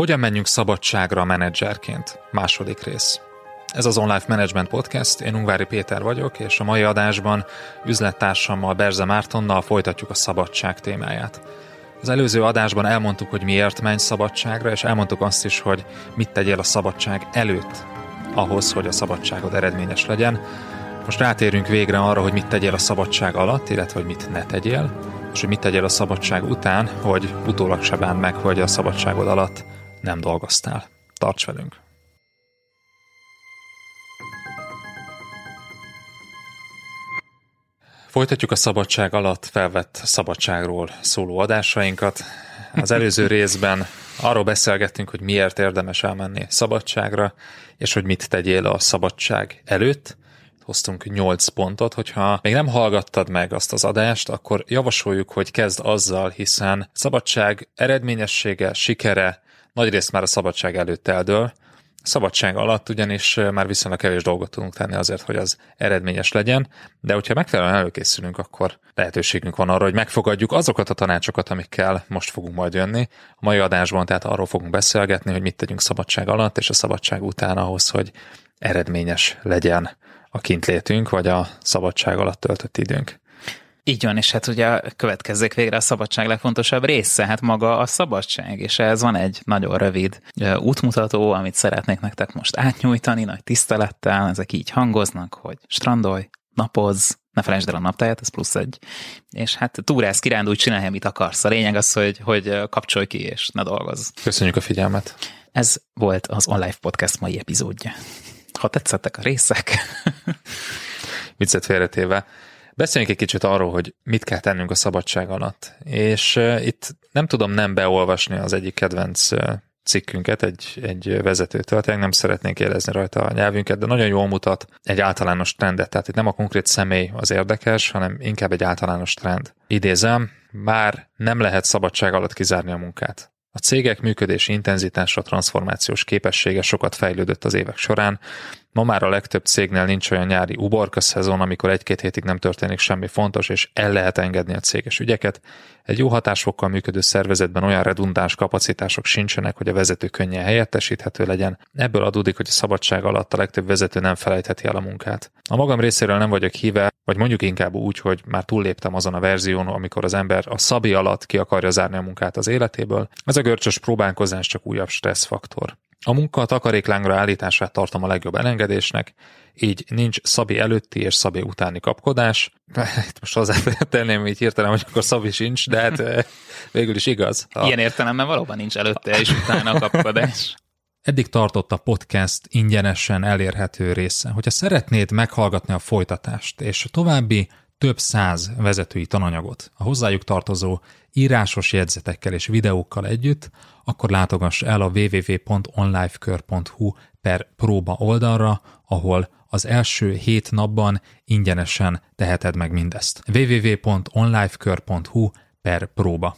Hogyan menjünk szabadságra menedzserként? Második rész. Ez az Online Management Podcast, én Ungvári Péter vagyok, és a mai adásban üzlettársammal Berze Mártonnal folytatjuk a szabadság témáját. Az előző adásban elmondtuk, hogy miért menj szabadságra, és elmondtuk azt is, hogy mit tegyél a szabadság előtt, ahhoz, hogy a szabadságod eredményes legyen. Most rátérünk végre arra, hogy mit tegyél a szabadság alatt, illetve hogy mit ne tegyél, és hogy mit tegyél a szabadság után, hogy utólag se bánd meg, hogy a szabadságod alatt nem dolgoztál. Tarts velünk! Folytatjuk a szabadság alatt felvett szabadságról szóló adásainkat. Az előző részben arról beszélgettünk, hogy miért érdemes elmenni szabadságra, és hogy mit tegyél a szabadság előtt. Hoztunk 8 pontot, hogyha még nem hallgattad meg azt az adást, akkor javasoljuk, hogy kezd azzal, hiszen szabadság eredményessége, sikere nagyrészt már a szabadság előtt eldől, szabadság alatt ugyanis már viszonylag kevés dolgot tudunk tenni azért, hogy az eredményes legyen, de hogyha megfelelően előkészülünk, akkor lehetőségünk van arra, hogy megfogadjuk azokat a tanácsokat, amikkel most fogunk majd jönni. A mai adásban tehát arról fogunk beszélgetni, hogy mit tegyünk szabadság alatt és a szabadság után ahhoz, hogy eredményes legyen a kintlétünk, vagy a szabadság alatt töltött időnk. Így van, és hát ugye következzék végre a szabadság legfontosabb része, hát maga a szabadság, és ez van egy nagyon rövid útmutató, amit szeretnék nektek most átnyújtani, nagy tisztelettel, ezek így hangoznak, hogy strandolj, napozz, ne felejtsd el a naptáját, ez plusz egy. És hát túrász, kirándulj, csinálj, amit akarsz. A lényeg az, hogy, hogy kapcsolj ki, és ne dolgozz. Köszönjük a figyelmet. Ez volt az Online Podcast mai epizódja. Ha tetszettek a részek. Viccet félretéve. Beszéljünk egy kicsit arról, hogy mit kell tennünk a szabadság alatt. És uh, itt nem tudom nem beolvasni az egyik kedvenc uh, cikkünket egy, egy vezetőtől, tényleg nem szeretnénk érezni rajta a nyelvünket, de nagyon jól mutat egy általános trendet. Tehát itt nem a konkrét személy az érdekes, hanem inkább egy általános trend. Idézem, már nem lehet szabadság alatt kizárni a munkát. A cégek működési intenzitása, transformációs képessége sokat fejlődött az évek során, Ma már a legtöbb cégnél nincs olyan nyári uborka szezon, amikor egy-két hétig nem történik semmi fontos, és el lehet engedni a céges ügyeket. Egy jó hatásfokkal működő szervezetben olyan redundáns kapacitások sincsenek, hogy a vezető könnyen helyettesíthető legyen. Ebből adódik, hogy a szabadság alatt a legtöbb vezető nem felejtheti el a munkát. A magam részéről nem vagyok híve, vagy mondjuk inkább úgy, hogy már túlléptem azon a verzión, amikor az ember a szabi alatt ki akarja zárni a munkát az életéből. Ez a görcsös próbálkozás csak újabb stresszfaktor. A munka a takaréklángra állítását tartom a legjobb elengedésnek, így nincs Szabi előtti és Szabi utáni kapkodás. Itt most hozzátenném így hirtelen, hogy akkor Szabi sincs, de hát eh, végül is igaz. A... Ilyen értelemben valóban nincs előtte és utána kapkodás. Eddig tartott a podcast ingyenesen elérhető része. Hogyha szeretnéd meghallgatni a folytatást és a további több száz vezetői tananyagot a hozzájuk tartozó írásos jegyzetekkel és videókkal együtt, akkor látogass el a www.onlifekör.hu per próba oldalra, ahol az első hét napban ingyenesen teheted meg mindezt. www.onlifekör.hu per próba.